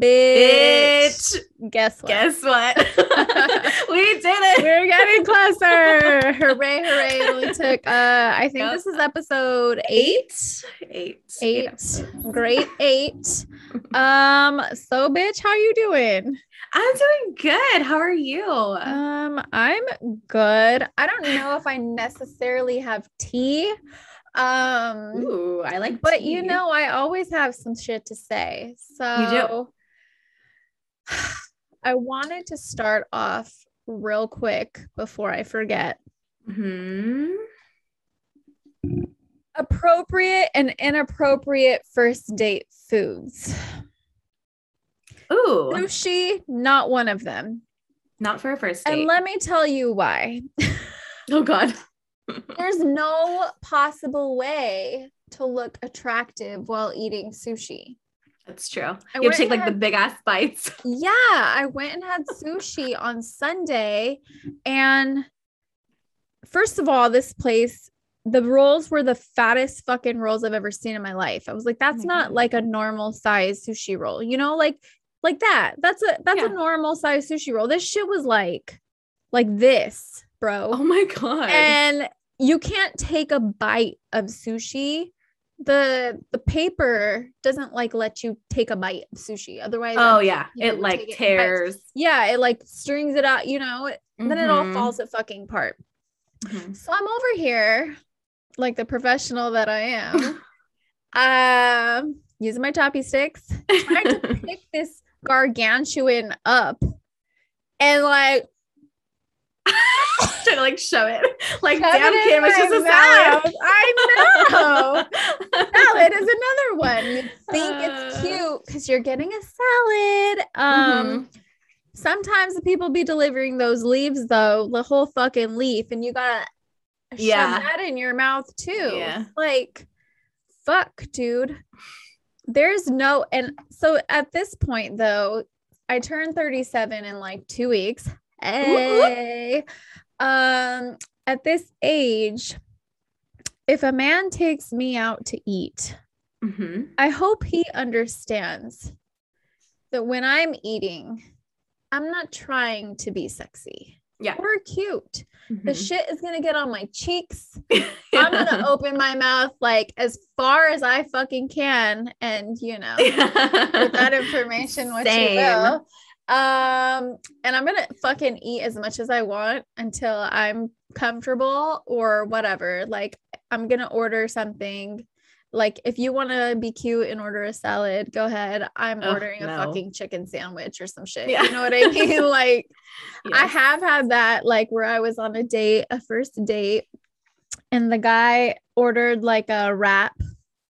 Bitch. Bitch. Guess what? Guess what? we did it. We're getting closer. hooray, hooray. It only took, uh, I think Yep. this is episode eight. Eight. Eight. episodes. Great eight. Um, so bitch, how you doing? I'm doing good. How are you? Um, I'm good. I don't know if I necessarily have tea. Um, Ooh, I like but you know, I always have some shit to say. So I wanted to start off real quick before I forget. Mhm. Appropriate and inappropriate first date foods. Ooh, Sushi, not one of them. not for a first date. And let me tell you why. oh God. There's no possible way to look attractive while eating sushi. That's true. I you have to take like the big ass bites. Yeah, I went and had sushi on Sunday. And first of all, this place, the rolls were the fattest fucking rolls I've ever seen in my life. I was like, that's not God. like a normal size sushi roll, you know, like like that. That's a that's Yeah. a normal size sushi roll. This shit was like like this, bro. Oh my God. and you can't take a bite of sushi the the paper doesn't like let you take a bite of sushi otherwise oh yeah, it like take it tears. yeah it like strings it out you know it- then it all Mhm. falls a fucking part Mhm. so i'm over here like the professional that i am um using my choppy sticks trying to pick this gargantuan up and like Trying to like show it. Like shove damn it Kim, it's just a salad. mouth. I know. salad is another one. You think it's Uh. cute because you're getting a salad. Um, sometimes the people be delivering those leaves though, the whole fucking leaf, and you gotta Yeah. shove that in your mouth too. Yeah. Like, fuck, dude. There's no, and so at this point though, I turned 37 in like two weeks. Hey. Um, at this age, if a man takes me out to eat, Mhm. I hope he understands that when I'm eating, I'm not trying to be sexy Yeah. We're cute. The Mhm. shit is gonna get on my cheeks. I'm gonna open my mouth like as far as I fucking can, and you know, with that information, what you will. Um, and I'm gonna fucking eat as much as I want until I'm comfortable or whatever. Like, I'm gonna order something. Like, if you want to be cute and order a salad, go ahead. I'm Ugh, ordering a fucking chicken sandwich or some shit. Yeah. You know what I mean? like, I have had that, like, where I was on a date, a first date, and the guy ordered like a wrap,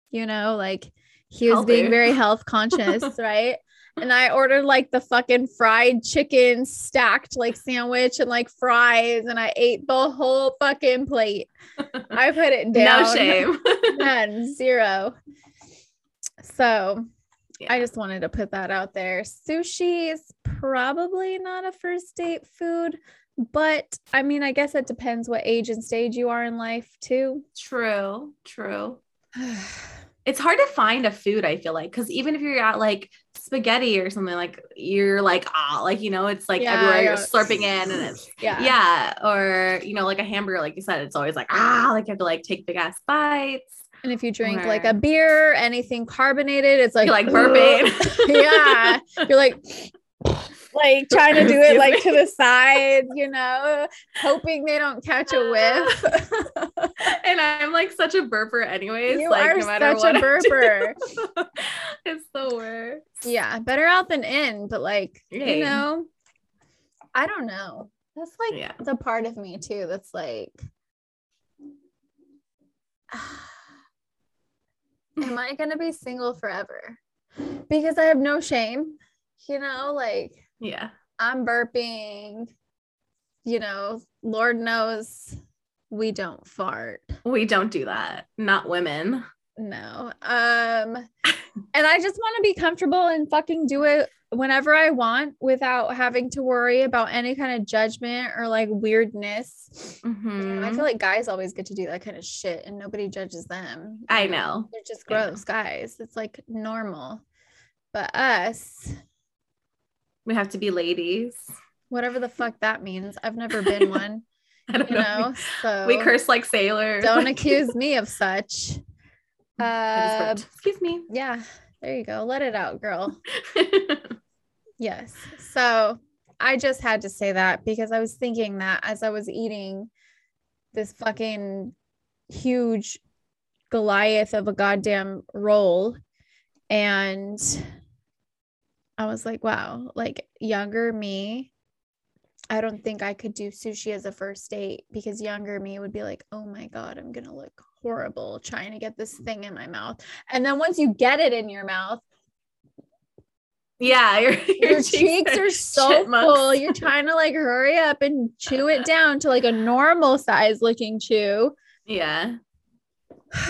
you know, like he was being very health conscious, right? And I ordered like the fucking fried chicken stacked like sandwich and like fries, and I ate the whole fucking plate. I put it down. No shame. None, zero. So I just wanted to put that out there. Sushi is probably not a first date food, but I mean, I guess it depends what age and stage you are in life, too. True. True. It's hard to find a food, I feel like, because even if you're at like spaghetti or something, like you're like, ah, like, you know, it's like Yeah, everywhere you're slurping in and it's, yeah. yeah. Or, you know, like a hamburger, like you said, it's always like, ah, like you have to like take big ass bites. And if you drink Or- like a beer, anything carbonated, it's like, You're like burping. yeah. You're like, like trying to do it like to the side, you know, hoping they don't catch a whiff. and I'm like such a burper, anyways. You like, are no matter such a burper. it's the worst. yeah, better out than in, but like, you know, I don't know. That's like Yeah. the part of me too that's like, am I going to be single forever? Because I have no shame, you know, like Yeah. I'm burping, you know, Lord knows we don't fart. We don't do that. Not women. No. Um and I just want to be comfortable and fucking do it whenever I want without having to worry about any kind of judgment or like weirdness. Mhm. I feel like guys always get to do that kind of shit and nobody judges them. I know. They're just gross guys. It's like normal. But us, we have to be ladies. whatever the fuck that means, I've never been one, I don't you know. know. So We curse like sailors. don't accuse me of such. Uh. Excuse me. yeah, there you go. Let it out, girl. Yes. So I just had to say that because I was thinking that as I was eating this fucking huge Goliath of a goddamn roll. And I was like, wow, like younger me, I don't think I could do sushi as a first date because younger me would be like, oh my God, I'm going to look horrible trying to get this thing in my mouth. And then once you get it in your mouth, yeah, your, your, cheeks, are, so chipmunks. full. You're trying to like hurry up and chew it down to like a normal size looking chew. Yeah,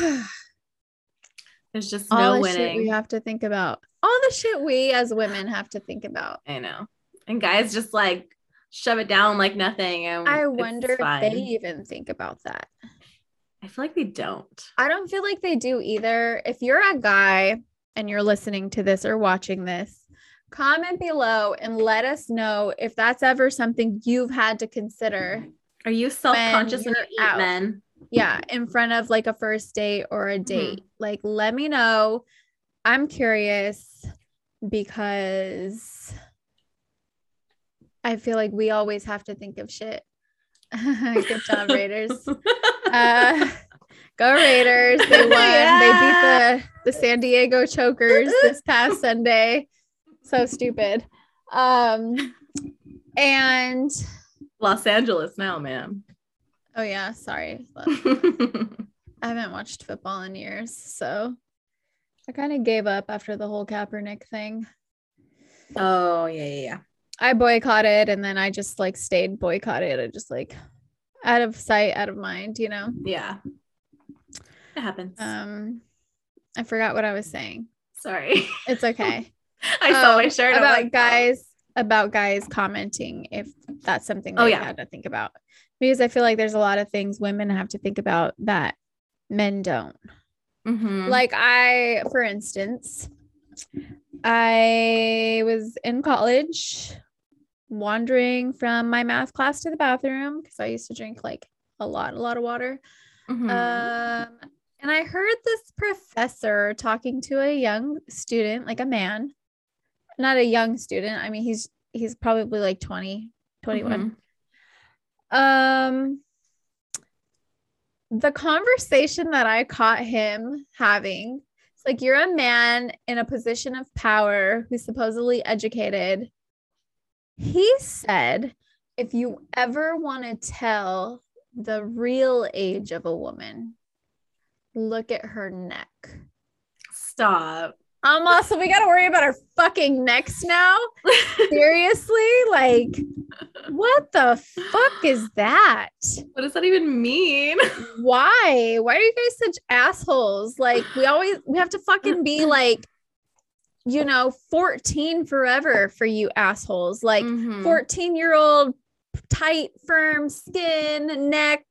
there's just All no shit we have to think about. All the shit we as women have to think about. I know. And guys just like shove it down like nothing. And I wonder if they even think about that. I feel like they don't. I don't feel like they do either. If you're a guy and you're listening to this or watching this, comment below and let us know if that's ever something you've had to consider. Are you self-conscious when you you're eat out. men? yeah in front of like a first date or a mm-hmm. date like let me know i'm curious because i feel like we always have to think of shit. Good job raiders. Uh go raiders. They won. They beat the the san diego chokers this past sunday. So stupid. Um and Los Angeles now, man. oh yeah. Sorry. I haven't watched football in years, so I kind of gave up after the whole Kaepernick thing. oh yeah, yeah, yeah. I boycotted and then I just like stayed boycotted. I just like out of sight, out of mind, you know. Yeah. It happens. Um I forgot what I was saying. Sorry. It's okay. I saw Oh, my shirt. I'm about like, oh. guys about guys commenting if that's something Oh, they yeah. had to think about. Because I feel like there's a lot of things women have to think about that men don't. Mhm. Like I, for instance, I was in college wandering from my math class to the bathroom because I used to drink like a lot, a lot of water. Mhm. Um, and I heard this professor talking to a young student, like a man, not a young student. I mean, he's he's probably like 20, 21. Mhm. Um, the conversation that I caught him having, it's like you're a man in a position of power who's supposedly educated. He said, if you ever want to tell the real age of a woman, look at her neck. Stop. Um, also, we got to worry about our fucking necks now. Seriously? Like, what the fuck is that? what does that even mean? Why? Why are you guys such assholes? Like, we always we have to fucking be like, you know, 14 forever for you assholes. Like, Mhm. 14 year old tight, firm skin, neck,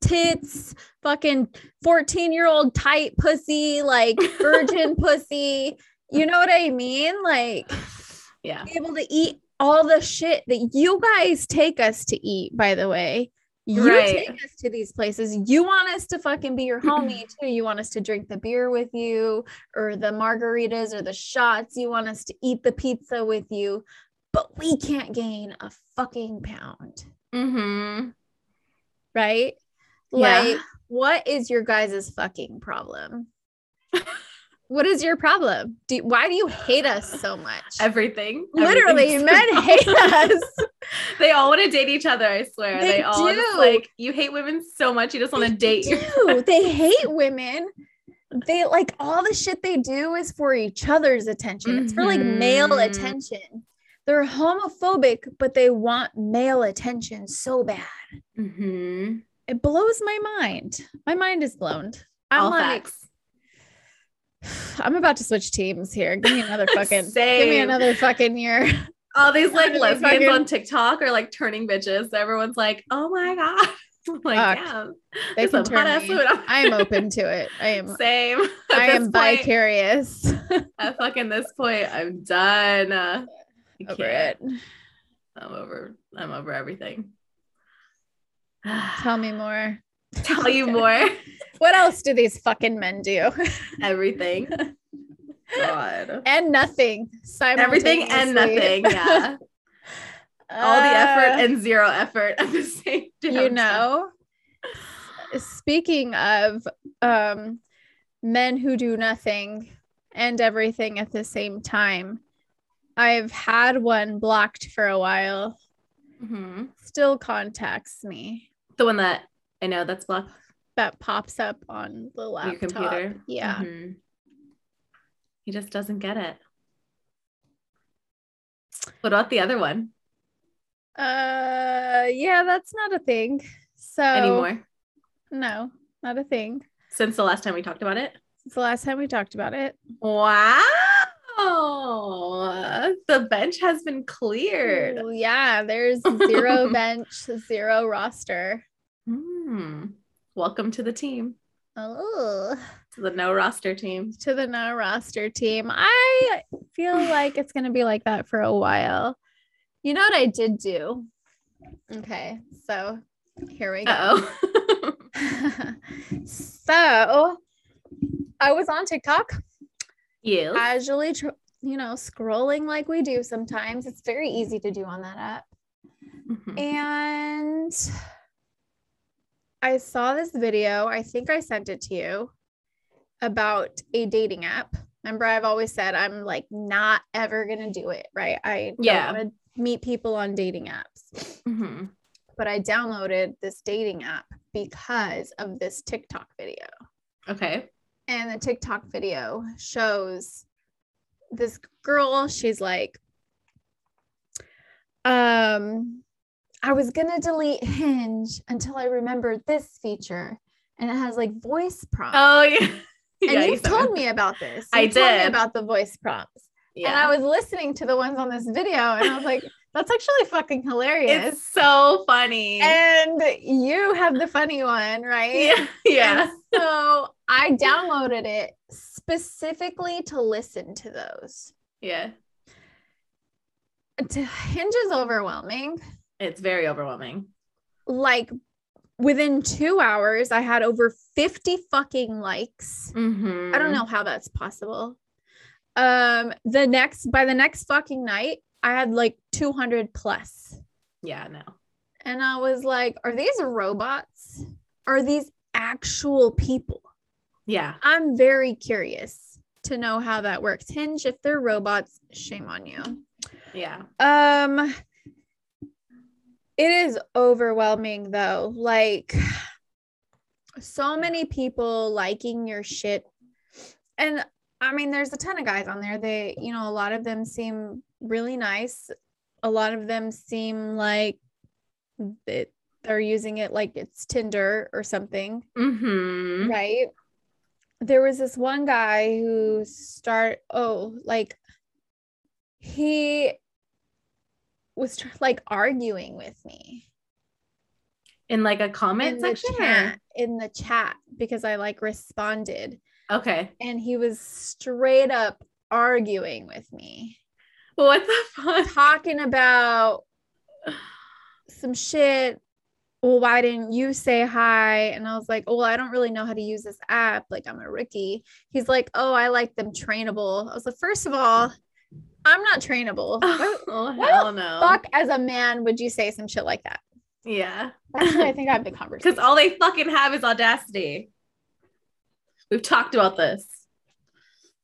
tits, fucking 14 year old tight pussy, like virgin pussy. You know what I mean? Like, yeah. able to eat all the shit that you guys take us to eat, by the way. You Right. take us to these places. You want us to fucking be your homie too. You want us to drink the beer with you or the margaritas or the shots. You want us to eat the pizza with you, but we can't gain a fucking pound, Mm-hmm. right? Yeah. Like, what is your guys' fucking problem? what is your problem? Do, why do you hate us so much? Everything. Literally, men hate us. they all want to date each other, I swear. They They, all just do. like you hate women so much you just want to date They do. They hate women. They like all the shit they do is for each other's attention. It's for like male Mhm. attention. They're homophobic, but they want male attention so bad. Mhm. It blows my mind. My mind is blown. I'm All like, facts. I'm about to switch teams here. Give me another fucking give me another fucking year. All these like lesbians fucking- on TikTok are like turning bitches. Everyone's like, "Oh my god!" I'm like, Fuck. damn, They can turn me. I am open to it. I am Same. I am point- vicarious At fucking this point, I'm done. Uh, over it. I'm over. I'm over everything. Tell me more. Tell you more. What else do these fucking men do? everything. God. and nothing. Everything and nothing. Yeah. All the effort Uh, and zero effort at the same damn you know speaking of um men who do nothing and everything at the same time i've had one blocked for a while Mhm. still contacts me The one that I know that's blocked that pops up on the laptop your computer. yeah Mhm. He just doesn't get it. What about the other one uh yeah that's not a thing so anymore? no not a thing Since the last time we talked about it? Since the last time we talked about it Wow. The bench has been cleared. Ooh, yeah there's zero bench zero roster Hmm. Welcome to the team, oh to the no roster team. to the no roster team. I feel like it's going to be like that for a while. You know what I did do? Okay, so here we go. So I was on TikTok, you. casually, tr- you know, scrolling like we do sometimes. It's very easy to do on that app. Mhm. And I saw this video, I think I sent it to you about a dating app. Remember, I've always said I'm like not ever gonna do it, right? I Yeah. want to meet people on dating apps. Mhm. But I downloaded this dating app because of this TikTok video. Okay. And the TikTok video shows this girl, she's like, um, I was gonna delete Hinge until I remembered this feature. And it has like voice prompts. Oh yeah. and yeah, you you said told me about this. I You told me did. about the voice prompts. Yeah. And I was listening to the ones on this video and I was like, that's actually fucking hilarious. it's so funny. and you have the funny one, right? yeah. Yeah. So I downloaded it specifically to listen to those. Yeah. To Hinge is overwhelming. It's very overwhelming. Like within two hours, I had over 50 fucking likes. Mhm. I don't know how that's possible. Um, the next by the next fucking night, I had like 200 plus. Yeah, no. And I was like, are these robots? Are these actual people? Yeah. I'm very curious to know how that works. Hinge, if they're robots, shame on you. Yeah. Um it is overwhelming though. Like so many people liking your shit. And I mean there's a ton of guys on there. They, you know, a lot of them seem really nice. A lot of them seem like that they're using it like it's Tinder or something Mm-hmm. right there was this one guy who start oh like he was like arguing with me. In like a comment in section. chat in the chat because i like responded. Okay. and he was straight up arguing with me. What the fuck? talking about some shit. Well why didn't you say hi? And i was like oh well i don't really know how to use this app. Like i'm a rookie. He's like oh i like them trainable. I was like first of all i'm not trainable Oh why hell no. fuck as a man would you say some shit like that Yeah. actually i think i have the conversation. Because all they fucking have is audacity. We've talked about this.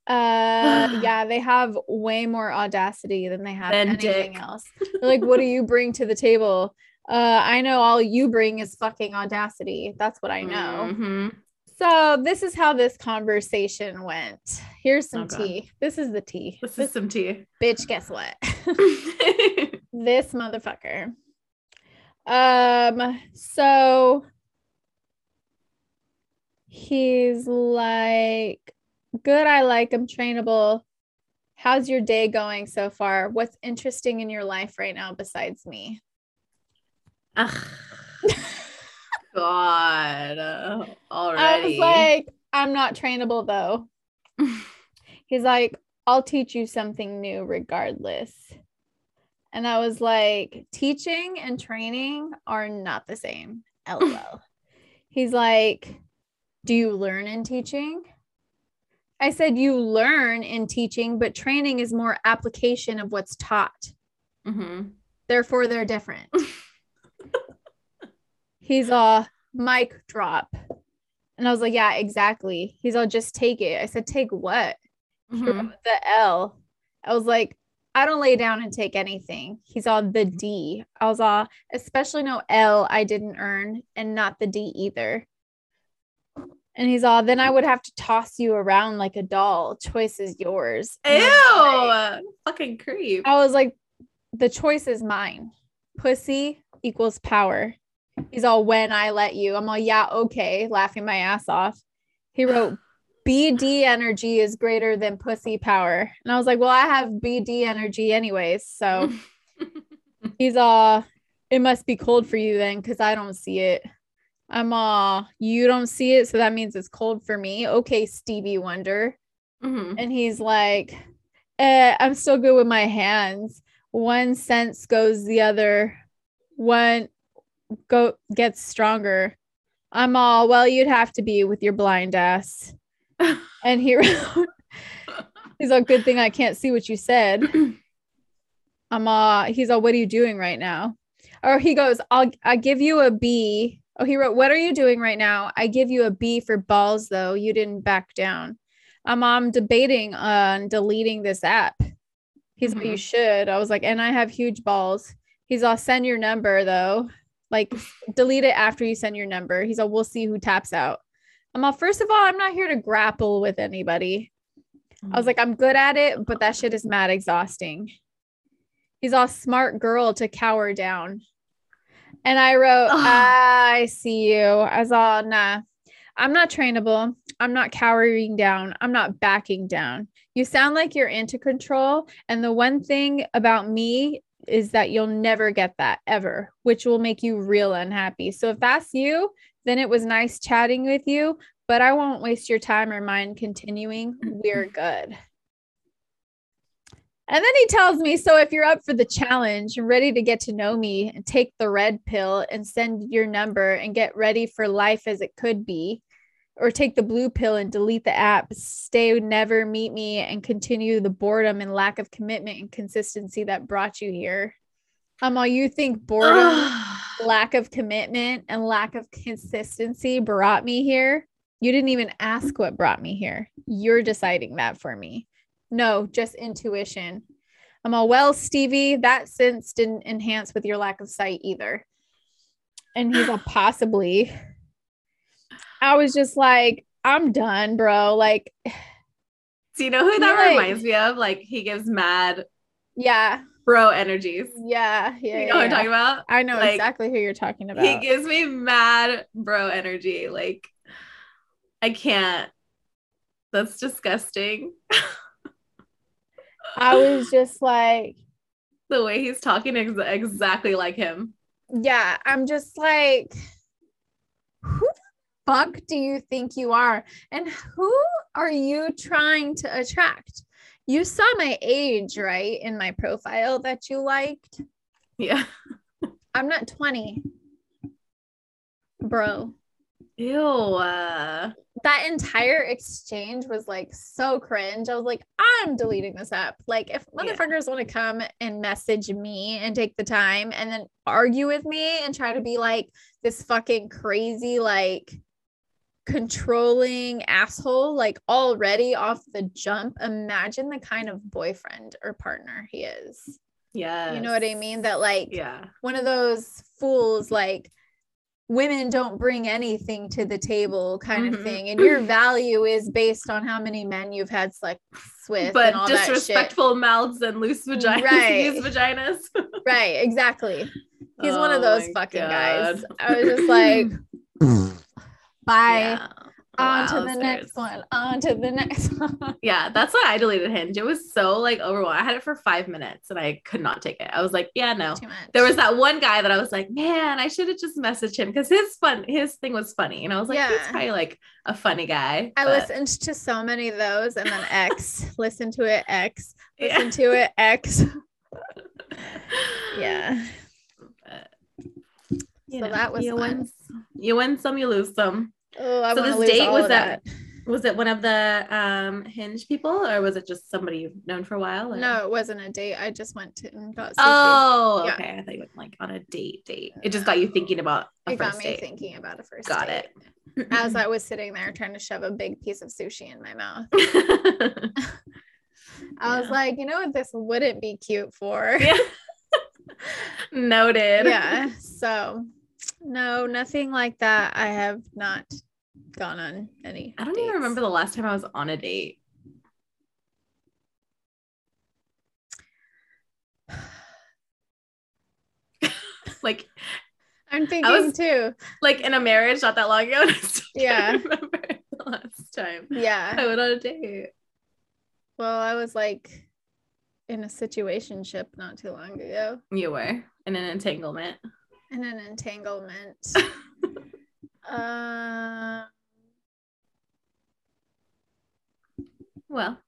uh yeah they have way more audacity than they have Than anything dick. else They're like what do you bring to the table uh i know all you bring is fucking audacity that's what i know Mhm. So this is how this conversation went. Here's some Oh, tea. This is the tea. This is some tea. bitch, guess what? this motherfucker. Um, so he's like, Good, I like, I'm trainable. How's your day going so far? What's interesting in your life right now besides me? Ugh. God, uh, I was like, I'm not trainable though. He's like, I'll teach you something new regardless. And I was like, teaching and training are not the same. LOL. He's like, Do you learn in teaching? I said, You learn in teaching, but training is more application of what's taught. Mhm. Therefore, they're different. He's a mic drop. And I was like, Yeah, exactly. He's all just take it. I said, Take what? Mhm. the L. I was like, I don't lay down and take anything. He's all the D. I was all, especially no L I didn't earn and not the D either. And he's all, then I would have to toss you around like a doll. Choice is yours. And was like- Ew, fucking creep. I was like, the choice is mine. Pussy equals power. He's all, when I let you. I'm all, yeah, okay, laughing my ass off. He wrote, BD energy is greater than pussy power. And I was like, well, I have BD energy anyways. So he's uh it must be cold for you then because I don't see it. I'm uh you don't see it, so that means it's cold for me. Okay, Stevie Wonder. Mhm. And he's like, eh, I'm still good with my hands. One sense goes the other. One go gets stronger. I'm all well, you'd have to be with your blind ass. And he wrote, he's a good thing I can't see what you said. I'm uh he's all, what are you doing right now? Or he goes, I'll I give you a B. Oh, he wrote, What are you doing right now? I give you a B for balls though. You didn't back down. I'm I'm debating on deleting this app. He's like, you should. I was like, and I have huge balls. He's all send your number though. Like delete it after you send your number. He's all, we'll see who taps out. I'm all, first of all, I'm not here to grapple with anybody. I was like, I'm good at it, but that shit is mad exhausting. He's all smart girl to cower down. And I wrote. I see you. I was all, nah, I'm not trainable. I'm not cowering down. I'm not backing down. You sound like you're into control. And the one thing about me is that you'll never get that ever, which will make you real unhappy. So if that's you, then it was nice chatting with you, but I won't waste your time or mine continuing. We're mm-hmm. good. And then he tells me, so if you're up for the challenge and ready to get to know me and take the red pill and send your number and get ready for life as it could be, or take the blue pill and delete the app, stay, never meet me, and continue the boredom and lack of commitment and consistency that brought you here. Um, all you think boredom, lack of commitment, and lack of consistency brought me here. You didn't even ask what brought me here. You're deciding that for me. No, just intuition. I'm all well, Stevie. That sense didn't enhance with your lack of sight either. And he's all possibly. I was just like, I'm done, bro. Like, Do you know who that Like- reminds me of? Like he gives mad yeah, bro energies. yeah, yeah. You yeah, know what I'm yeah. talking about? I know Like, exactly who you're talking about. He gives me mad bro energy. Like I can't. That's disgusting. I was just like, The way he's talking is exactly like him. yeah, I'm just like, fuck do you think you are? And who are you trying to attract? You saw my age, right? In my profile that you liked. Yeah. I'm not 20. Bro. Ew. Uh, That entire exchange was like so cringe. I was like, I'm deleting this app. Like, if Yeah. motherfuckers want to come and message me and take the time and then argue with me and try to be like this fucking crazy, like controlling asshole, like already off the jump, imagine the kind of boyfriend or partner he is. yeah. You know what I mean? That, like, Yeah. one of those fools like women don't bring anything to the table kind of Mhm. thing and your value is based on how many men you've had sex with But and all that shit. disrespectful mouths and loose vaginas. Right. Vaginas. right exactly he's one of Oh those fucking God. guys i was just like bye Yeah. On to the there's- next one. On to the next one. Yeah, that's why I deleted Hinge. It was so like overwhelming. I had it for five minutes and I could not take it. I was like, yeah, no. There was that one guy that I was like, man, I should have just messaged him because his fun, his thing was funny, and I was like, he's probably like a funny guy. I but- listened to so many of those and then X. listen to it X. Yeah. Listen to it X. Yeah. But, So that was you fun. win. You win some, you lose some. Oh, I So this date was of at- that. Was it one of the um Hinge people, or was it just somebody you've known for a while? or- No, it wasn't a date. I just went to and got sushi. Oh, Yeah. okay. I thought you went like on a date. Date. It just got you thinking about a it got me date. thinking about a first Got date. it. As I was sitting there trying to shove a big piece of sushi in my mouth. I was Yeah. like, you know what this wouldn't be cute for? Yeah. Noted. yeah. So no, nothing like that. I have not gone on any. I don't even remember the last time I was on a date. like I'm thinking was- too. like in a marriage not that long ago. I Yeah. remember the last time Yeah. I went on a date. Well, I was like in a situationship not too long ago. You were in an entanglement. In an entanglement. uh Well.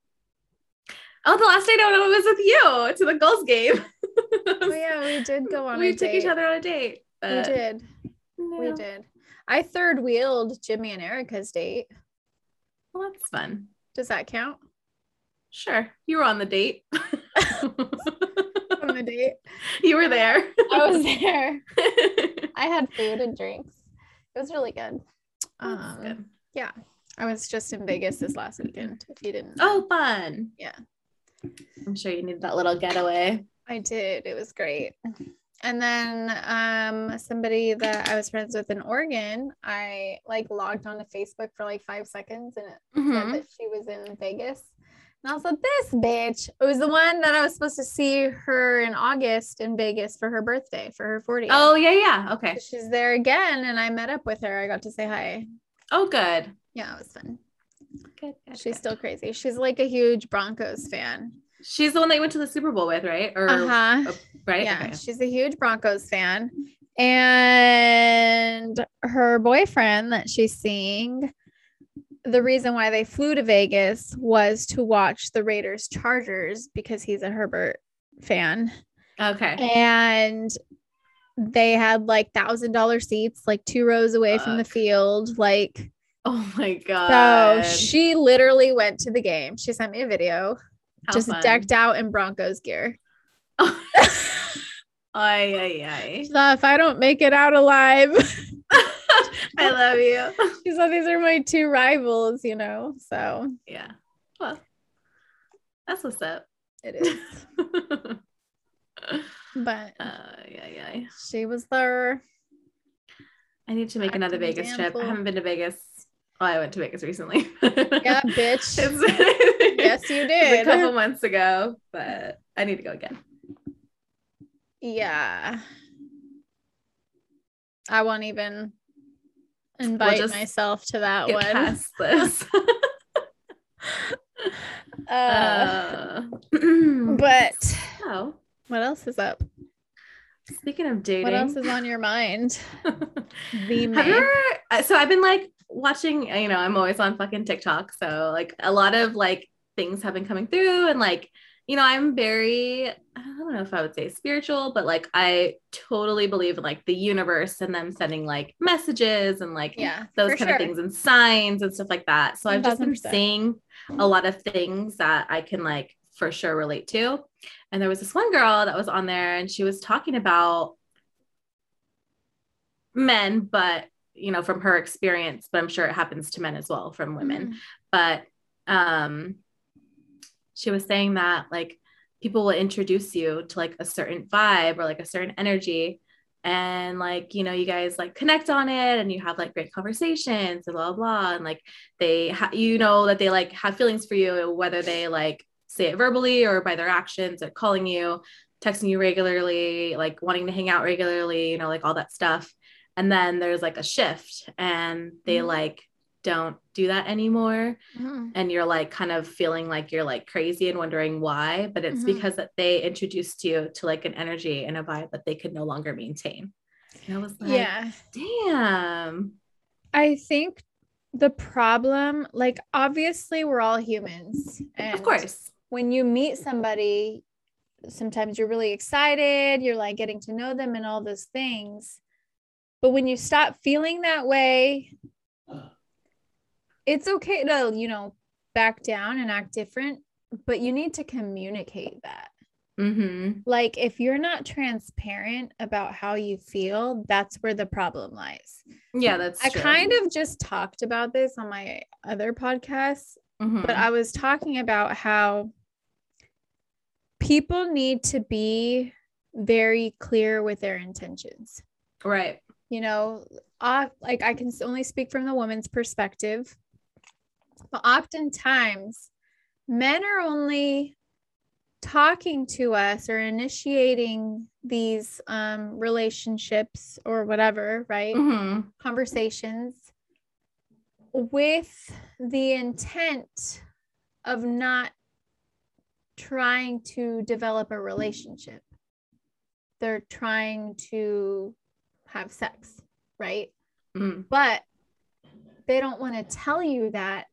Oh, the last date I went on was with you to the goals game. oh yeah, we did go on we took date. each other on a date. We did. We did. I third wheeled Jimmy and Erica's date. Well, that's fun. Does that count? Sure. You were on the date. On the date. you were there. I was there. I had food and drinks. It was really good. Um, good. yeah. I was just in Vegas this last weekend. If you didn't. Oh, fun. Yeah. I'm sure you needed that little getaway. I did. It was great. And then um somebody that I was friends with in Oregon, I like logged on to Facebook for like five seconds and it said Mhm. that she was in Vegas. And I was like, this bitch. It was the one that I was supposed to see her in August in Vegas for her birthday, for her 40th. Oh, yeah, yeah. Okay. She's there again and I met up with her. I got to say hi. Oh, good. Yeah, it was fun. Good. good, She's good. still crazy. She's like a huge Broncos fan. She's the one that you went to the Super Bowl with, right? Or Uh-huh. right? Yeah, Okay. she's a huge Broncos fan. And her boyfriend that she's seeing, the reason why they flew to Vegas was to watch the Raiders Chargers because he's a Herbert fan. Okay. And they had like thousand dollar seats, like two rows away from the field. Like, Oh my god. so she literally went to the game. She sent me a video, How just fun. decked out in Broncos gear. Ay, ay, ay. Thought if I don't make it out alive, I love you. she said these are my two rivals, you know. So Yeah. Well, that's what's up. it is. but uh, yeah, yeah. she was there. I need to make another Vegas trip. I haven't been to Vegas. Oh, I went to Vegas recently. Yeah, bitch. Yes, you did. a couple months ago, but I need to go again. Yeah. I won't even invite just myself to that Get one. past this. Uh, Uh, but what else is up? speaking of dating, What else is on your mind? The Have you ever, uh, so I've been like watching, you know, I'm always on fucking TikTok. So like a lot of like things have been coming through and like, you know, I'm very, I don't know if I would say spiritual, but like I totally believe in like the universe and them sending like messages and like Yeah, those kind sure. of things and signs and stuff like that. So I've just been seeing a lot of things that I can like for sure relate to. And there was this one girl that was on there and she was talking about men, but you know, from her experience, but I'm sure it happens to men as well from women. Mhm. But um she was saying that like people will introduce you to like a certain vibe or like a certain energy and like you know you guys like connect on it and you have like great conversations and blah blah, blah and like they ha- you know that they like have feelings for you whether they like say it verbally or by their actions or calling you texting you regularly like wanting to hang out regularly you know like all that stuff and then there's like a shift and they Mhm. like don't do that anymore Mhm. and you're like kind of feeling like you're like crazy and wondering why but it's Mhm. because that they introduced you to like an energy and a vibe that they could no longer maintain and i was like yeah. damn I think the problem, like, obviously, we're all humans. And of course when you meet somebody, sometimes you're really excited, you're like getting to know them and all those things. But when you stop feeling that way, it's okay to, you know, back down and act different, but you need to communicate that. mm-hmm. Like, if you're not transparent about how you feel, that's where the problem lies. yeah that's I true. kind of just talked about this on my other podcast, Mhm. but I was talking about how people need to be very clear with their intentions. right You know, uh, like I can only speak from the woman's perspective, but oftentimes men are only talking to us or initiating these um, relationships or whatever, right? Mhm. conversations with the intent of not trying to develop a relationship. They're trying to have sex, right? Mm. But they don't want to tell you that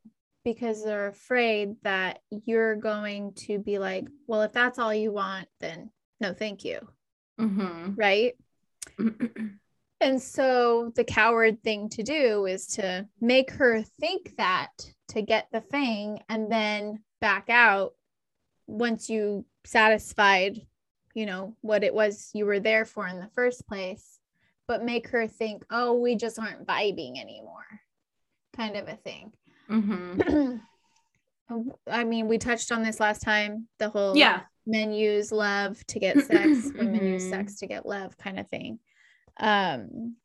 because they're afraid that you're going to be like, well, if that's all you want, then no, thank you, Mhm. right? And so the coward thing to do is to make her think that to get the thing and then back out once you satisfied, you know, what it was you were there for in the first place, but make her think, oh, we just aren't vibing anymore, kind of a thing. Mhm. I mean, we touched on this last time the whole yeah men use love to get sex women use Mhm. sex to get love kind of thing um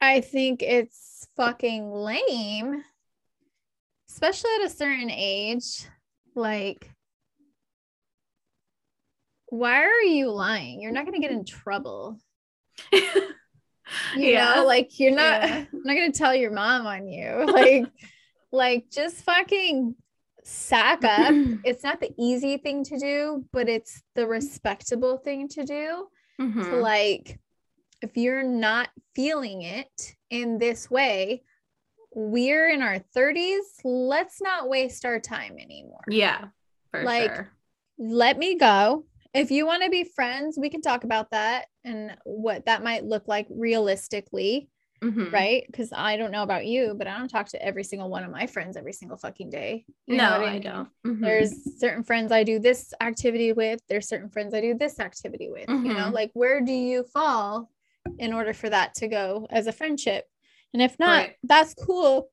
i think it's fucking lame especially at a certain age like why are you lying you're not going to get in trouble you Yeah. know like you're not Yeah. i'm not to tell your mom on you like like just fucking sack up it's not the easy thing to do, but it's the respectable thing to do. To Mhm. like, if you're not feeling it in this way, we're in our 30s. Let's not waste our time anymore. yeah Like, sure Let me go. If you want to be friends, we can talk about that and what that might look like realistically, Mhm. right? Because I don't know about you, but I don't talk to every single one of my friends every single fucking day. You no i mean? don't Mhm. there's certain friends I do this activity with, there's certain friends I do this activity with. You know, Mhm. like where do you fall in order for that to go as a friendship? And if not, Right. that's cool.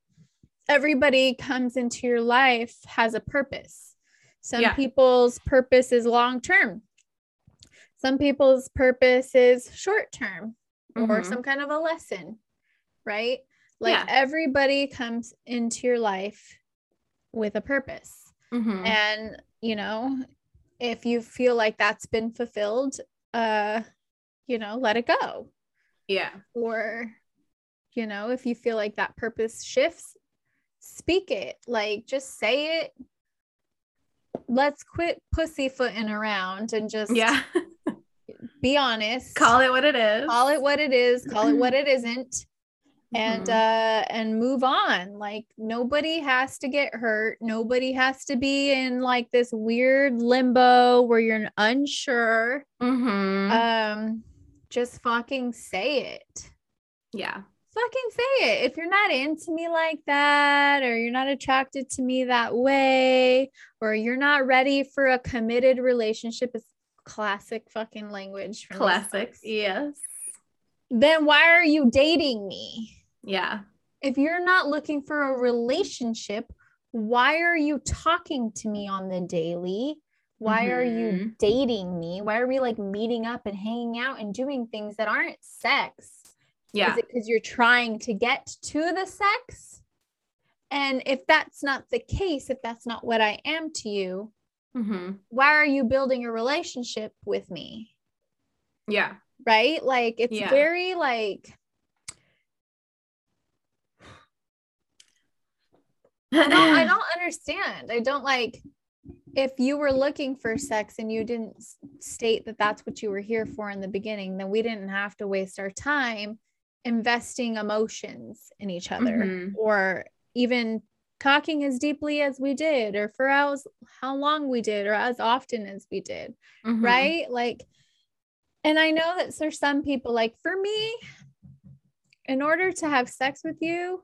Everybody comes into your life has a purpose. Some Yeah. people's purpose is long term. Some people's purpose is short term or Mhm. some kind of a lesson, right? Like Yeah. everybody comes into your life with a purpose. Mhm. And, you know, if you feel like that's been fulfilled, uh, you know, let it go. yeah Or, you know, if you feel like that purpose shifts, speak it. Like just say it. Let's quit pussyfooting around and just yeah be honest. call it what it is call it what it is, call it what it isn't. And Mhm. uh and move on. Like nobody has to get hurt. Nobody has to be in like this weird limbo where you're unsure. Mhm. Um just fucking say it. yeah Fucking say it. If you're not into me like that, or you're not attracted to me that way, or you're not ready for a committed relationship, it's classic fucking language. classic yes Then why are you dating me? yeah If you're not looking for a relationship, why are you talking to me on the daily? Why are you Mhm. dating me? Why are we like meeting up and hanging out and doing things that aren't sex? Yeah Is it because you're trying to get to the sex? And if that's not the case, if that's not what I am to you, Mhm. why are you building a relationship with me? yeah Right? Like it's Yeah. very like I don't, I don't understand. I don't like if you were looking for sex and you didn't state that that's what you were here for in the beginning, then we didn't have to waste our time investing emotions in each other Mhm. or even talking as deeply as we did or for as how long we did or as often as we did Mhm. right like and i know that there's some people like for me in order to have sex with you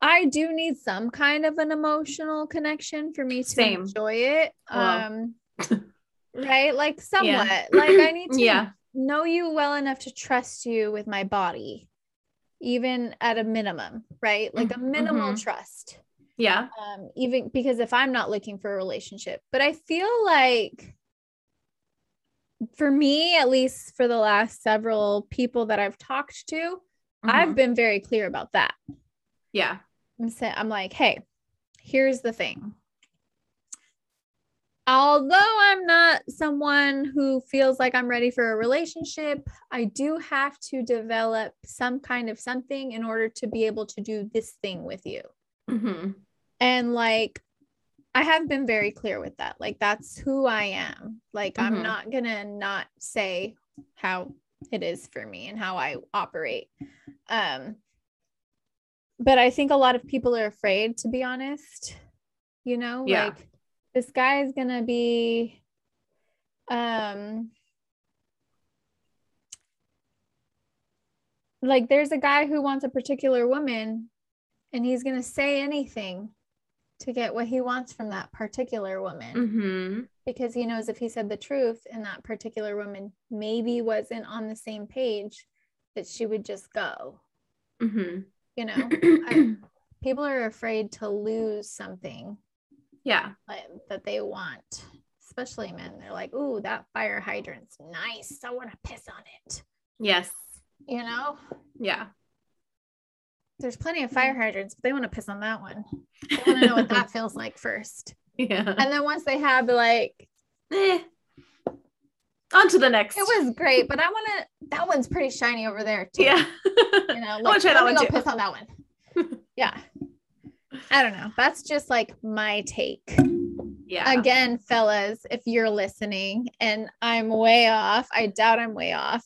i do need some kind of an emotional connection for me to Same. enjoy it um right like somewhat like i need to Yeah. Know you well enough to trust you with my body even at a minimum right like a Mhm, minimal mhm. trust Yeah. um even because if i'm not looking for a relationship but i feel like for me at least for the last several people that i've talked to i've Mhm. been very clear about that Yeah. i'm saying i'm like hey here's the thing although i'm not someone who feels like i'm ready for a relationship i do have to develop some kind of something in order to be able to do this thing with you Mhm. And like, I have been very clear with that. Like, that's who I am. Like, I'm Mhm. not going to not say how it is for me and how I operate. Um, but I think a lot of people are afraid, to be honest. You know, Yeah. like, this guy is going to be, um, like, there's a guy who wants a particular woman and he's going to say anything to get what he wants from that particular woman Mhm. because he knows if he said the truth and that particular woman maybe wasn't on the same page that she would just go Mhm. you know I, people are afraid to lose something yeah. like, that they want especially men they're like ooh that fire hydrant's nice i want to piss on it Yes. you know Yeah. there's plenty of fire hydrants but they want to piss on that one they want to know what that feels like first Yeah. and then once they have like Eh. On to the next. It was great, but I want to. That one's pretty shiny over there too. Yeah. you know, I want to try that one go too. piss on that one. yeah, I don't know. That's just like my take. Yeah. Again, fellas, if you're listening and I'm way off, I doubt I'm way off.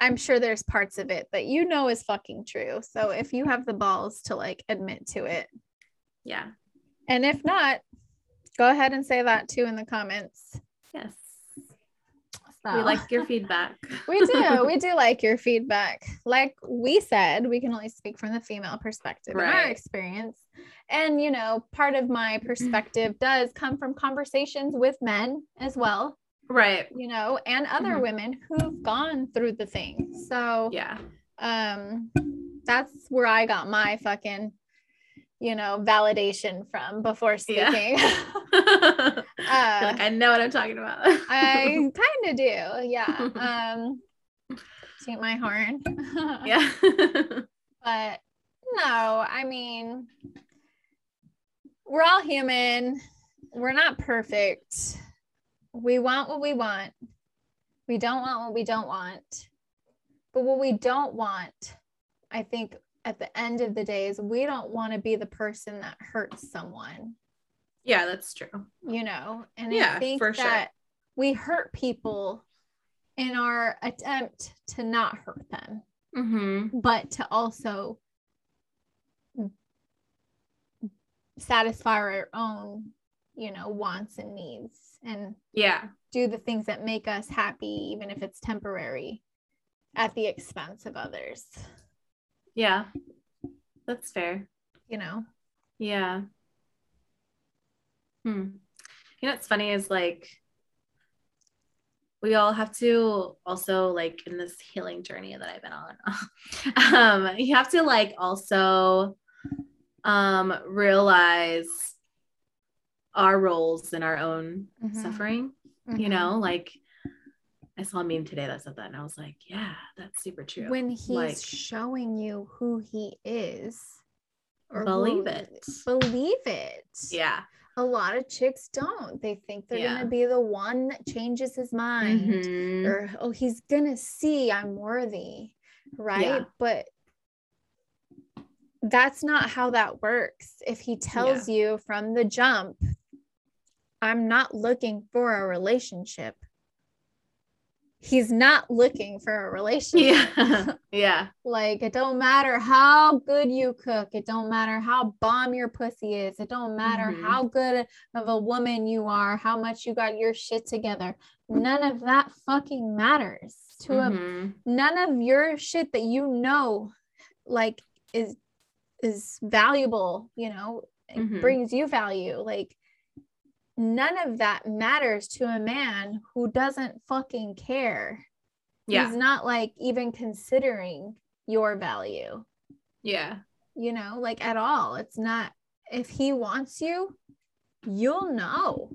I'm sure there's parts of it that you know is fucking true. So if you have the balls to like admit to it, Yeah. and if not, go ahead and say that too in the comments. Yes. So. We like your feedback. we do we do like your feedback like we said we can only speak from the female perspective in our experience and you know part of my perspective does come from conversations with men as well Right. you know and other Mhm. women who've gone through the thing so Yeah. um that's where i got my fucking you know validation from before Yeah. speaking You're uh, like, I know what I'm talking about. I kind of do. Yeah. Um toot my horn. yeah. But no, I mean we're all human. We're not perfect. We want what we want. We don't want what we don't want. But what we don't want, I think at the end of the day is we don't want to be the person that hurts someone. yeah, that's true. you know and Yeah, i think for sure. that we hurt people in our attempt to not hurt them Mm-hmm. but to also satisfy our own you know wants and needs and Yeah. do the things that make us happy even if it's temporary at the expense of others Yeah. That's fair. you know Yeah. Hmm. You know what's funny is like we all have to also like in this healing journey that I've been on. um, you have to like also um realize our roles in our own Mhm. suffering. You Mhm. know, like I saw a meme today that said that, and I was like, yeah, that's super true. when he's Like- showing you who he is or Believe it. believe it yeah. a lot of chicks don't they think they're Yeah. gonna be the one that changes his mind Mhm. or oh he's gonna see i'm worthy right Yeah. but that's not how that works. If he tells you from the jump, I'm not looking for a relationship, he's not looking for a relationship. Yeah. yeah. like it don't matter how good you cook, it don't matter how bomb your pussy is, it don't matter Mhm. how good of a woman you are, how much you got your shit together. None of that fucking matters to a Mhm. none of your shit that you know like is is valuable you know it Mhm. brings you value like none of that matters to a man who doesn't fucking care Yeah. he's not like even considering your value Yeah. you know like at all it's not if he wants you you'll know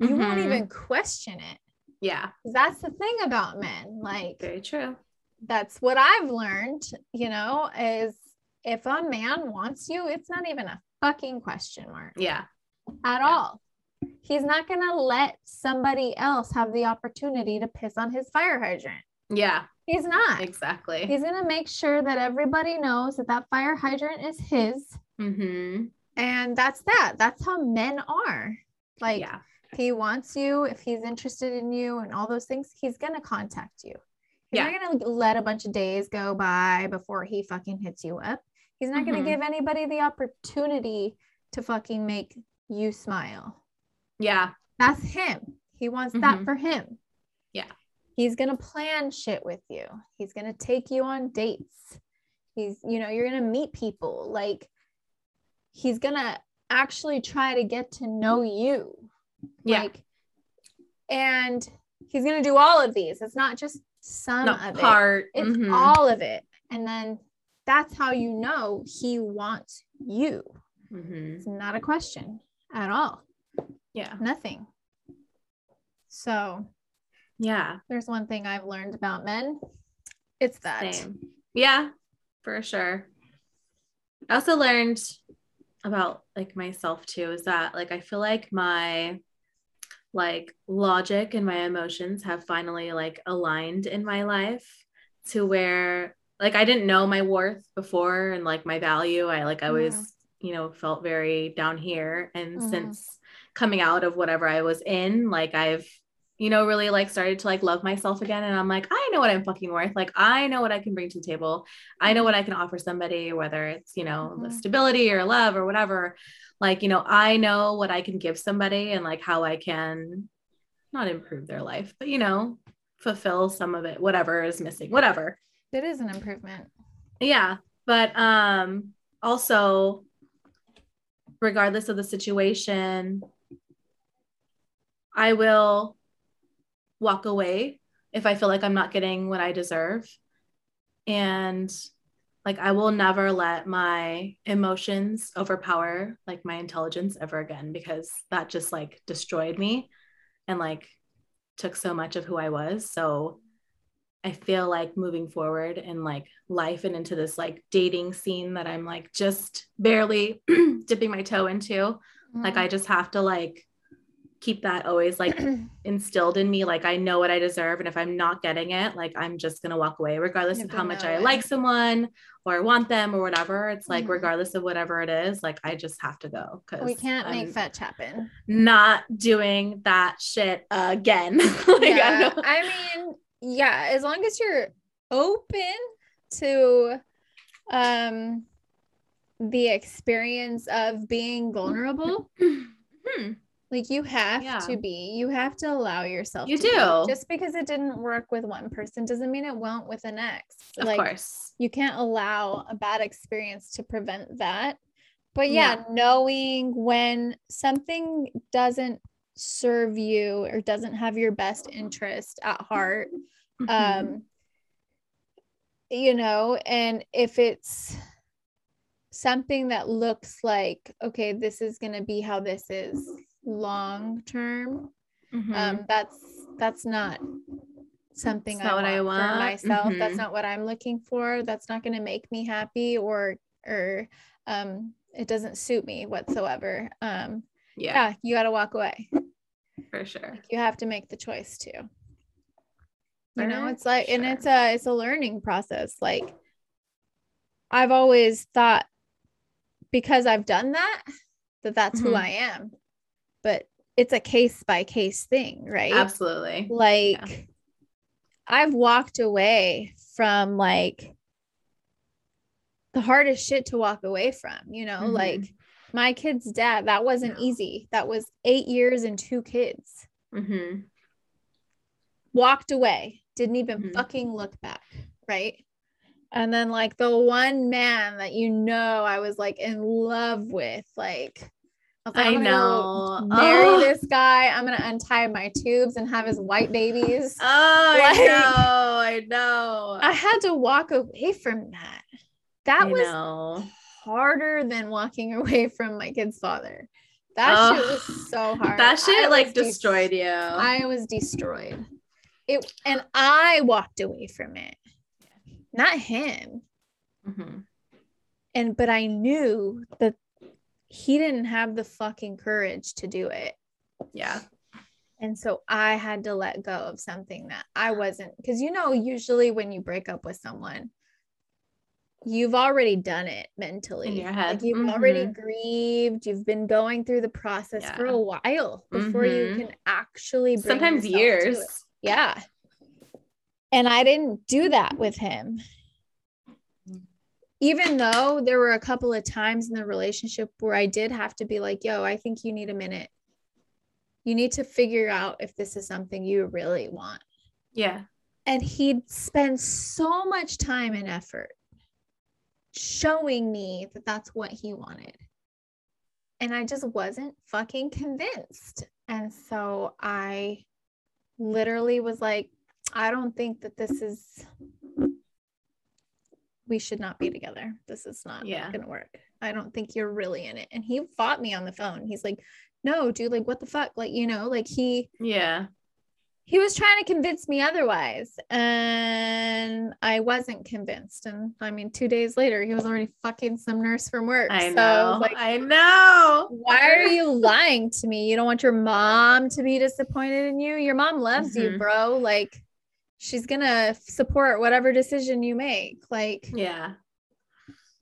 you won't Mhm. even question it Yeah. that's the thing about men like Very true. that's what I've learned, you know, is if a man wants you, it's not even a fucking question mark Yeah. at Yeah. all. He's not going to let somebody else have the opportunity to piss on his fire hydrant. Yeah. He's not. Exactly. He's going to make sure that everybody knows that that fire hydrant is his. mm-hmm. And that's that. That's how men are. Like, yeah. he wants you, if he's interested in you and all those things, he's going to contact you. He's Yeah. not going to let a bunch of days go by before he fucking hits you up. He's not going Mhm. to give anybody the opportunity to fucking make you smile. Yeah. That's him. He wants that Mhm. for him. Yeah. He's going to plan shit with you. He's going to take you on dates. He's, you know, you're going to meet people. Like, he's going to actually try to get to know you. Yeah. Like, and he's going to do all of these. It's not just some Not of it. part. It's mhm. all of it. And then that's how you know he wants you. Mhm. It's not a question at all. Yeah. Nothing. So Yeah. there's one thing I've learned about men. It's that. Same. Yeah, for sure. I also learned about like myself too is that like I feel like my like logic and my emotions have finally like aligned in my life to where like I didn't know my worth before and like my value. I like I always, Mhm. you know, felt very down here. And Mhm. since coming out of whatever I was in, like I've you know, really like started to like love myself again. And I'm like, I know what I'm fucking worth. Like, I know what I can bring to the table. I know what I can offer somebody, whether it's, you know, the Mhm. stability or love or whatever. Like, you know, I know what I can give somebody and like how I can not improve their life, but, you know, fulfill some of it, whatever is missing, whatever. It is an improvement. Yeah. But um also, regardless of the situation, I will walk away if I feel like I'm not getting what I deserve. And like I will never let my emotions overpower like my intelligence ever again because that just like destroyed me and like took so much of who I was. So I feel like moving forward in like life and into this like dating scene that I'm like just barely dipping my toe into. Like I just have to like keep that always like instilled in me like i know what i deserve and if i'm not getting it like i'm just going to walk away regardless of how much i it. like someone or want them or whatever it's like Mhm. regardless of whatever it is like i just have to go because we can't make fetch happen. not doing that shit again like, I yeah, don't- I mean, yeah, as long as you're open to um the experience of being vulnerable, Hmm. like you have Yeah. to be, you have to allow yourself You to be. do. Just because it didn't work with one person doesn't mean it won't with the next. of like course you can't allow a bad experience to prevent that. But yeah, knowing when something doesn't serve you or doesn't have your best interest at heart, Mhm. um you know and if it's something that looks like okay this is going to be how this is long term Mhm. um that's that's not something It's I, not what want I for want. myself that's Mhm. not what i'm looking for that's not going to make me happy or or um it doesn't suit me whatsoever um yeah, yeah you got to walk away for sure you have to make the choice too you know it's like and it's a it's a learning process like i've always thought because I've done that, that that's who Mhm. I am. But it's a case by case thing, right? Absolutely. Like I've walked away from like the hardest shit to walk away from, you know, Mhm. like my kid's dad, that wasn't No. easy. That was eight years and two kids. hmm Walked away, didn't even Mhm. fucking look back, right? And then like the one man that you know I was like in love with, like I, like, I know. marry Oh. this guy. I'm gonna untie my tubes and have his white babies. Oh, I know. I know. I had to walk away from that. That I was know. Harder than walking away from my kid's father. That Ugh. shit was so hard. That shit I like destroyed you. I was destroyed. It and I walked away from it. Not him. Mhm. And but I knew that he didn't have the fucking courage to do it. Yeah. And so I had to let go of something that I wasn't because you know, usually when you break up with someone, you've already done it mentally. In your Like you've already Mhm. grieved, you've been going through the process for a while before you Mhm. can actually Sometimes years. Yeah. And I didn't do that with him. Even though there were a couple of times in the relationship where I did have to be like, yo, I think you need a minute. You need to figure out if this is something you really want. Yeah. And he'd spend so much time and effort showing me that that's what he wanted. And I just wasn't fucking convinced. And so I literally was like, I don't think that this is, we should not be together. This is not Yeah. going to work. I don't think you're really in it. And he fought me on the phone. He's like, no, dude, like, what the fuck? Like, you know, like he, Yeah. He was trying to convince me otherwise and i wasn't convinced and i mean two days later he was already fucking some nurse from work I so know. like I know. why are you lying to me you don't want your mom to be disappointed in you your mom loves you Mhm. bro like she's gonna support whatever decision you make like Yeah.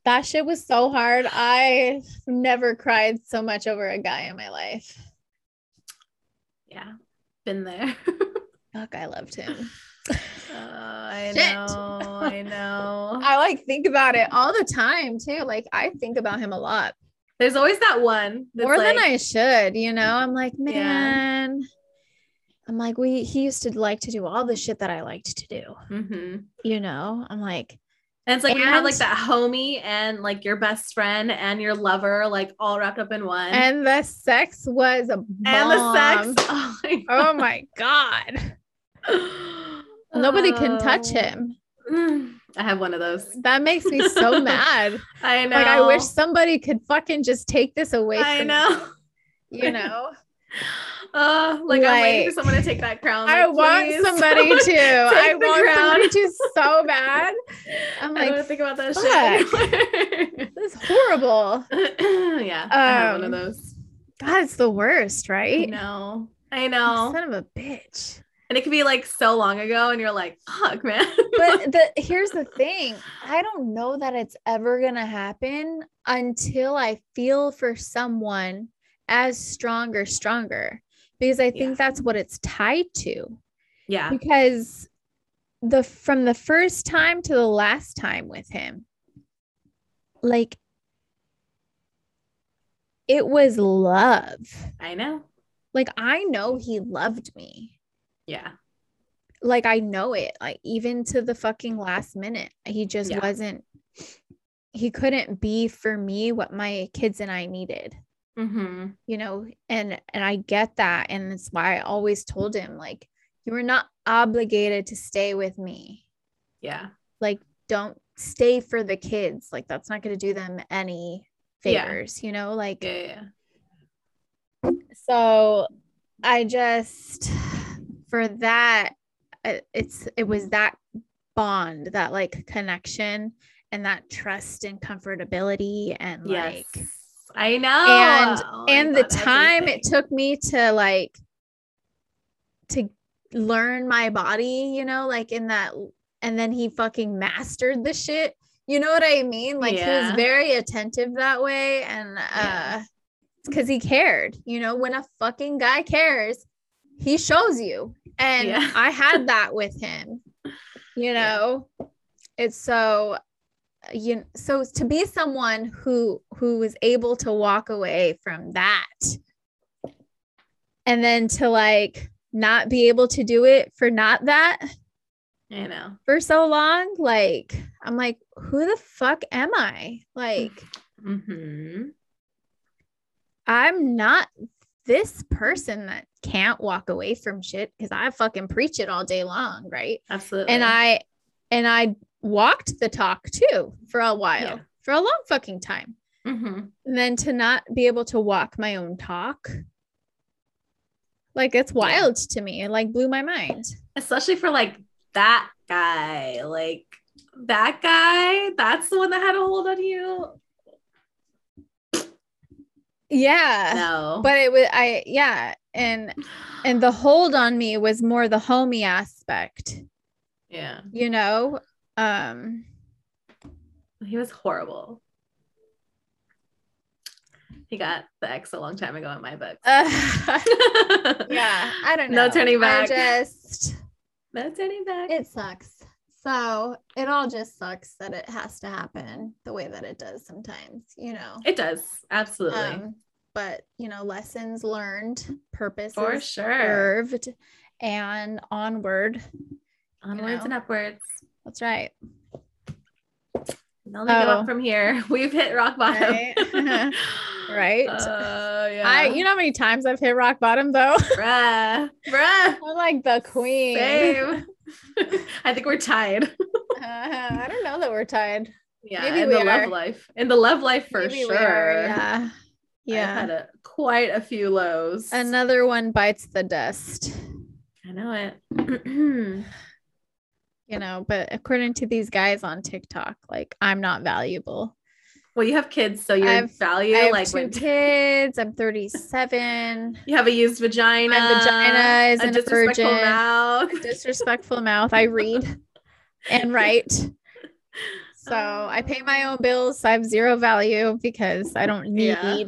that shit was so hard i never cried so much over a guy in my life Yeah. Been there. fuck i loved him Oh, I Shit. know. I know. I like think about it all the time too. Like I think about him a lot There's always that one. more than I should. You know, I'm like, Yeah. man. I'm like, we. He used to like to do all the shit that I liked to do. Mhm. You know, I'm like, And it's like when you have like that homie and like your best friend and your lover like all wrapped up in one. and the sex was a bomb. And the sex. Oh my, Oh my god, nobody can touch Oh. him. Mm, I have one of those. That makes me so mad. I know. Like I wish somebody could fucking just take this away I know. me. You know. Oh, like, I'm waiting for someone to take that crown. I want somebody to. I want crown. somebody to so bad. I'm I don't like, think about that shit. this is horrible. yeah, I have one of Um, those. God, it's the worst, right? I know. I know. Son of a bitch. And it could be like so long ago, and you're like, fuck, man. But the here's the thing. I don't know that it's ever gonna happen until I feel for someone as strong or stronger. Because I think Yeah. that's what it's tied to. yeah. because the from the first time to the last time with him like it was love I know. like i know he loved me Yeah. like i know it like even to the fucking last minute he just Yeah. wasn't he couldn't be for me what my kids and i needed Mm-hmm. you know and and i get that and that's why i always told him like you are not obligated to stay with me Yeah. like don't stay for the kids like that's not going to do them any favors, Yeah. you know like Yeah. Yeah. so i just for that it- it's it was that bond that like connection and that trust and comfortability and Yes. like I know. and Oh and the time everything. it took me to like to learn my body you know like in that and then he fucking mastered the shit You know what I mean? Like he was very attentive that way. And uh Yeah. because he cared. You know, when a fucking guy cares, he shows you. And Yeah. I had that with him. You Yeah. know, it's so you so to be someone who who was able to walk away from that and then to like not be able to do it for not that I know. for so long like i'm like who the fuck am i like Mm-hmm. i'm not this person that can't walk away from shit because i fucking preach it all day long right Absolutely. and i and i walked the talk too for a while Yeah. for a long fucking time hmm and then to not be able to walk my own talk like it's Yeah. wild to me it like blew my mind especially for like that guy, like that guy. That's the one that had a hold on you. yeah No, but it was i yeah and and the hold on me was more the homie aspect yeah, you know um he was horrible. He got the X a long time ago in my book. uh, yeah i don't know No turning I back. just no turning back. it sucks so it all just sucks that it has to happen the way that it does sometimes you know It does absolutely um but you know lessons learned purpose for sure. served and onward Onwards know. and upwards. that's right only go Oh. up from here. We've hit rock bottom. Right. Right. Uh, yeah. i you know how many times i've hit rock bottom though bruh, bruh. i'm like the queen Same. I think we're tied. Uh, i don't know that we're tied Yeah, Maybe in the are. love life. In the love life for Maybe sure. are, yeah Yeah had a, quite a few lows. another one bites the dust I know it. you know but according to these guys on tiktok like i'm not valuable well, you have kids, so your I have- value, i have like two when kids i'm 37 you have a used vagina, My vagina isn't a a disrespectful virgin. mouth. disrespectful mouth i read and write so i oh. pay my own bills i have zero value because i don't need Yeah.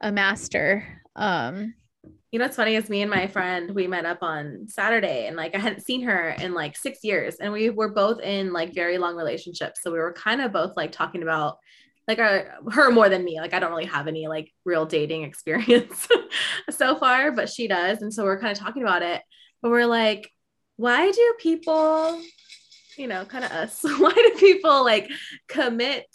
A master um You know what's funny is me and my friend we met up on Saturday and like I hadn't seen her in like six years and we were both in like very long relationships. So we were kind of both like talking about like our her more than me. Like I don't really have any like real dating experience so far, but she does. And so we're kind of talking about it. But we're like, why do people, you know, kind of us, why do people like commit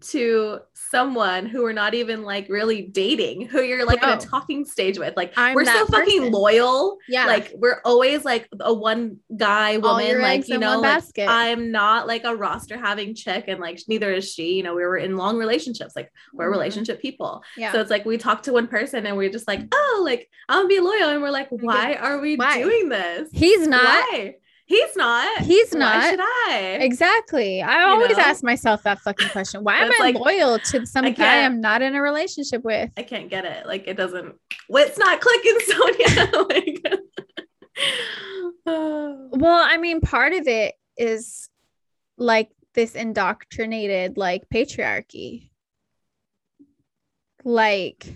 to someone who we're not even like really dating, who you're like in a talking stage with? Like I'm we're so fucking person. loyal. yeah Like we're always like a one guy woman. Like you know, like I'm not like a roster having chick, and like neither is she. You know, we were in long relationships. Like we're Mhm. relationship people. yeah So it's like we talk to one person and we're just like, oh, like I'm gonna be loyal, and we're like, why are we Why? doing this? he's not Why? He's not. He's not. Why should I? Exactly. I always know? ask myself that fucking question. Why am I like, loyal to some I guy I'm not in a relationship with? I can't get it. Like it doesn't. Well, it's not clicking, Sonia. like. oh. Well, I mean, part of it is like this indoctrinated like patriarchy. Like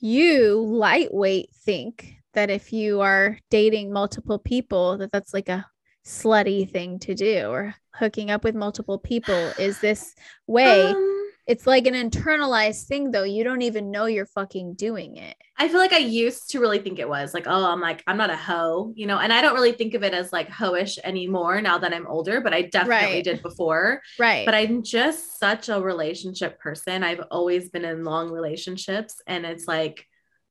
you lightweight think that if you are dating multiple people that that's like a slutty thing to do or hooking up with multiple people is this way Um, it's like an internalized thing though you don't even know you're fucking doing it I feel like I used to really think it was like, oh, I'm like, I'm not a hoe, you know, and I don't really think of it as like hoish anymore now that I'm older, but I definitely Right. did before. right But I'm just such a relationship person. I've always been in long relationships, and it's like,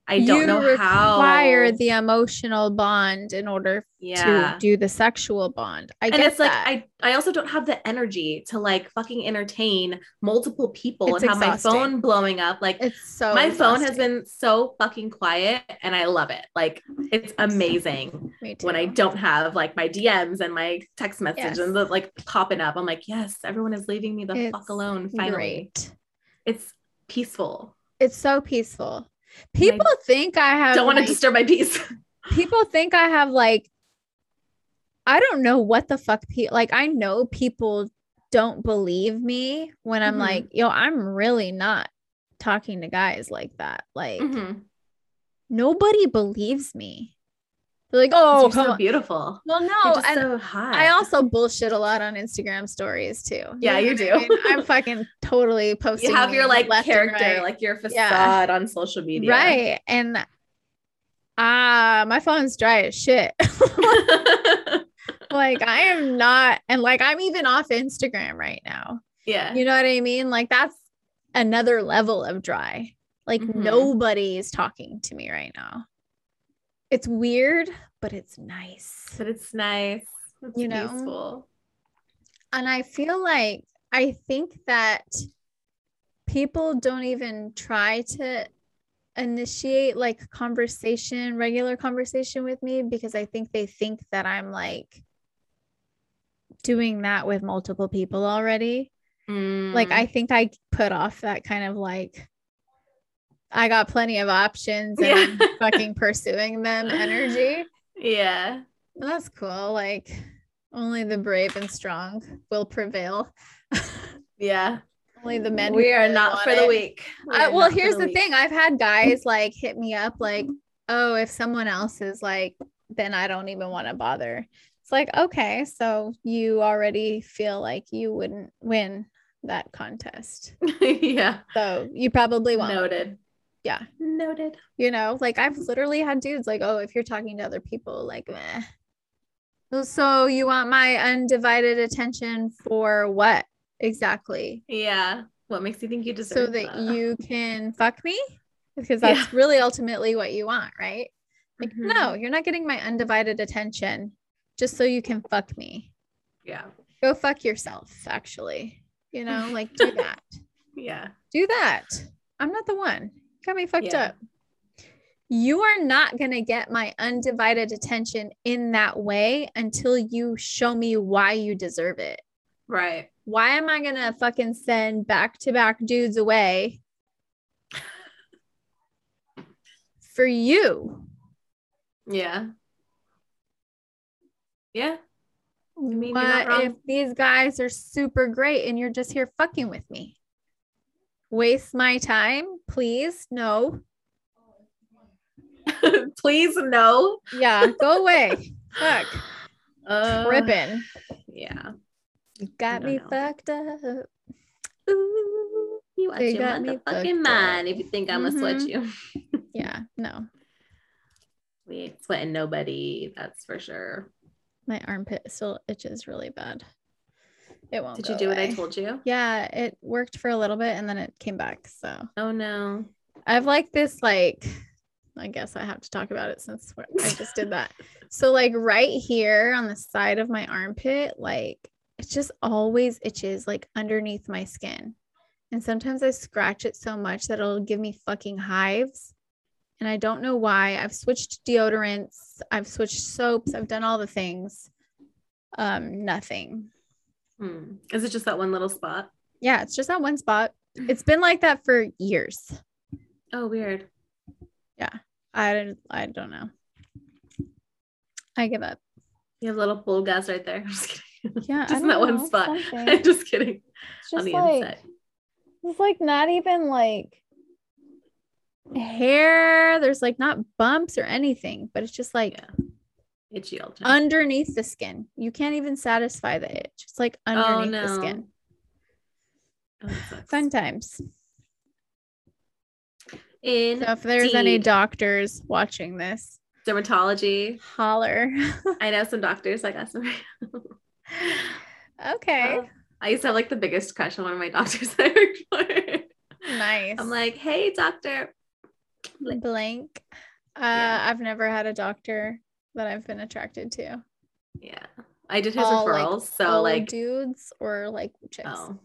I don't you know require how. the emotional bond in order yeah. to do the sexual bond. I and it's like. I I also don't have the energy to like fucking entertain multiple people It's and have my phone blowing up. Like it's so my phone has been so fucking quiet and I love it. Like it's amazing when I don't have like my DMs and my text messages Yes. and the, like popping up. I'm like, yes, everyone is leaving me the It's fuck alone. Finally, Great. it's peaceful. It's so peaceful. People think I have don't want to disturb my peace. people think I have like I don't know what the fuck pe- like I know people don't believe me when I'm Mhm. like, yo, I'm really not talking to guys like that. Like Mhm. nobody believes me. They're like, oh, so on. beautiful. Well, no, and so. I also bullshit a lot on Instagram stories too. Yeah, you what do. I mean? I'm fucking totally posting. you have your like character, right. like your facade Yeah. on social media. right, and ah, my phone's dry as shit. like I am not, and like I'm even off Instagram right now. yeah. You know what I mean? Like that's another level of dry. Like Mhm. nobody's talking to me right now. It's weird, but it's nice. But it's nice. It's You know? peaceful. And I feel like I think that people don't even try to initiate like conversation, regular conversation with me because I think they think that I'm like doing that with multiple people already. Like Mm. I think I put off that kind of like I got plenty of options and I'm Yeah. fucking pursuing them energy. yeah. That's cool. Like only the brave and strong will prevail. Yeah. only the men. We are not for the it. weak. We I, well, here's the weak. thing. I've had guys like hit me up like, oh, if someone else is like, then I don't even want to bother. It's like, okay, so you already feel like you wouldn't win that contest. yeah. So you probably won't. Noted. Yeah. Noted. You know, like I've literally had dudes like, oh, if you're talking to other people, like, meh. So you want my undivided attention for what exactly? Yeah. What makes you think you deserve So that that? you can fuck me? Because that's Yeah. really ultimately what you want, right? Like, Mhm. no, you're not getting my undivided attention just so you can fuck me. Yeah. Go fuck yourself, actually. You know, like do that. Yeah. do that. I'm not the one. Got me fucked Yeah. up. You are not going to get my undivided attention in that way until you show me why you deserve it. Right. Why am I going to fucking send back to back dudes away for you? Yeah. Yeah. mean, what if these guys are super great and you're just here fucking with me? Waste my time, please? No. Please no. Yeah, go away. Fuck. Uh, Tripping. Yeah. You got me know. fucked up. Ooh. You out They your got me motherfucking fucked mind up. if you think I'm gonna sweat you. Yeah, no. We ain't sweating nobody, that's for sure. My armpit still itches really bad. It won't. Did you do what I told you? Yeah, it worked for a little bit and then it came back. So Oh no. I've like this like I guess I have to talk about it since I just did that. So like right here on the side of my armpit, like it just always itches like underneath my skin. And sometimes I scratch it so much that it'll give me fucking hives. And I don't know why. I've switched deodorants, I've switched soaps, I've done all the things. Um nothing. Hmm. Is it just that one little spot? Yeah, it's just that one spot. It's been like that for years. Oh, weird. Yeah. I don't I don't know. I give up. You have a little bull gas right there. I'm just kidding. Yeah, just in that one spot. something. I'm just kidding. It's On just the like inside. it's like not even like hair. There's like not bumps or anything, but it's just like Yeah. Itchy all the time. underneath the skin. You can't even satisfy the itch. It's like oh underneath no. the skin. Oh. Fun times. In So if there's any doctors watching this, dermatology, holler. I know some doctors like us. okay. Uh, I used to have like the biggest crush on one of my doctors I worked for. nice. I'm like, hey, doctor. blank. Uh, Yeah. I've never had a doctor that I've been attracted to. Yeah. I did his All, like, referrals. so Old like, dudes or like chicks. oh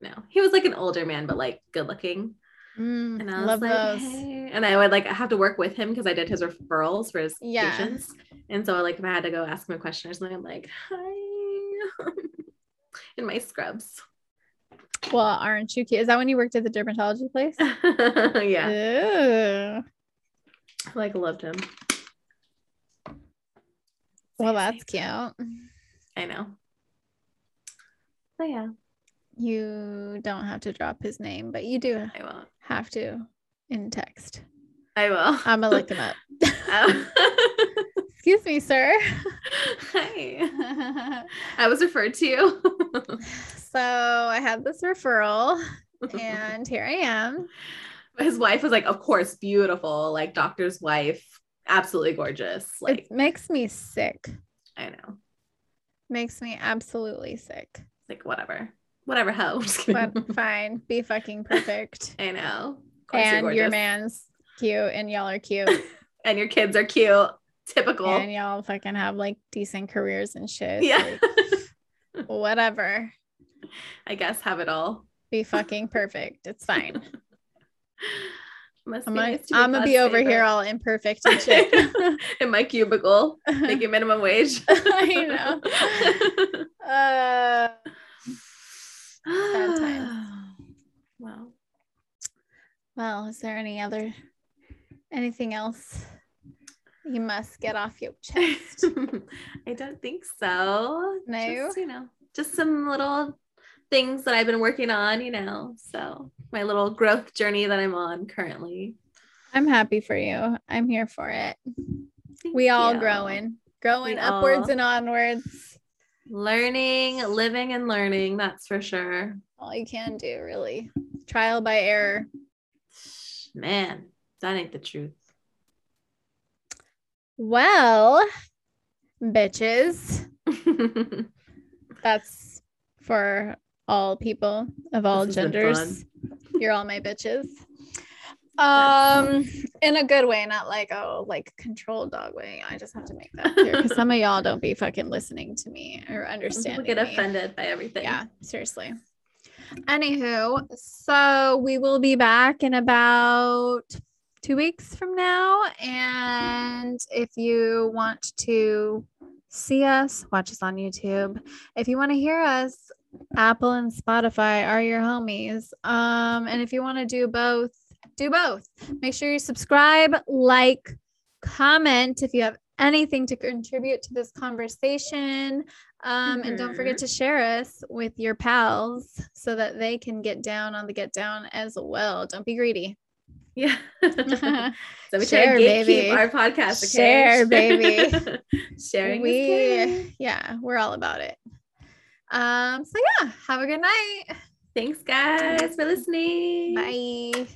no. He was like an older man, but like good looking. Mm, And I was like, those. hey. And I would like have to work with him because I did his referrals for his Yeah. patients. And so like if I had to go ask him a question or something, I'm like, hi. In my scrubs. Well, aren't you cute? Is that when you worked at the dermatology place? yeah. Ew. Like loved him. Well, that's cute. I know. Oh yeah. You don't have to drop his name, but you do I won't. have to in text. I will. I'm gonna look him up. Oh. Excuse me, sir. Hi. I was referred to you. so I had this referral, and here I am. His wife was like, of course, beautiful, like doctor's wife, absolutely gorgeous. Like, it makes me sick. I know. Makes me absolutely sick. Like, whatever. Whatever, hoe. But fine, be fucking perfect. I know. Of course you're and your man's cute, and y'all are cute, and your kids are cute. Typical. and y'all fucking have like decent careers and shit. yeah. like, whatever. I guess have it all. Be fucking perfect. It's fine. Must I'm nice to be I'm gonna be over here all imperfect and shit. in my cubicle, making minimum wage. I know. uh, Sad times. Wow. well, is there any other anything else you must get off your chest? I don't think so. No? Just, you know, just some little things that I've been working on, you know. So my little growth journey that I'm on currently. I'm happy for you. I'm here for it. Thank We all you. growing, growing We upwards all- and onwards. Learning, living and learning, that's for sure. All you can do, really. Trial by error. Man, that ain't the truth. Well, bitches, that's for all people of all This has been genders. You're all my bitches. Um, in a good way, not like oh, like controlled dog way. I just have to make that clear because some of y'all don't be fucking listening to me or understanding. people get me. offended by everything. Yeah, seriously. Anywho, so we will be back in about two weeks from now. And if you want to see us, watch us on YouTube. If you want to hear us, Apple and Spotify are your homies. Um, and if you want to do both, do both. Make sure you subscribe, like, comment if you have anything to contribute to this conversation. Um, and don't forget to share us with your pals so that they can get down on the get down as well. Don't be greedy. Yeah. so we try Share, to gatekeep baby. our podcast. Okay? Share, baby. Sharing we, yeah, we're all about it. Um, so yeah, have a good night. Thanks, guys, for listening. Bye.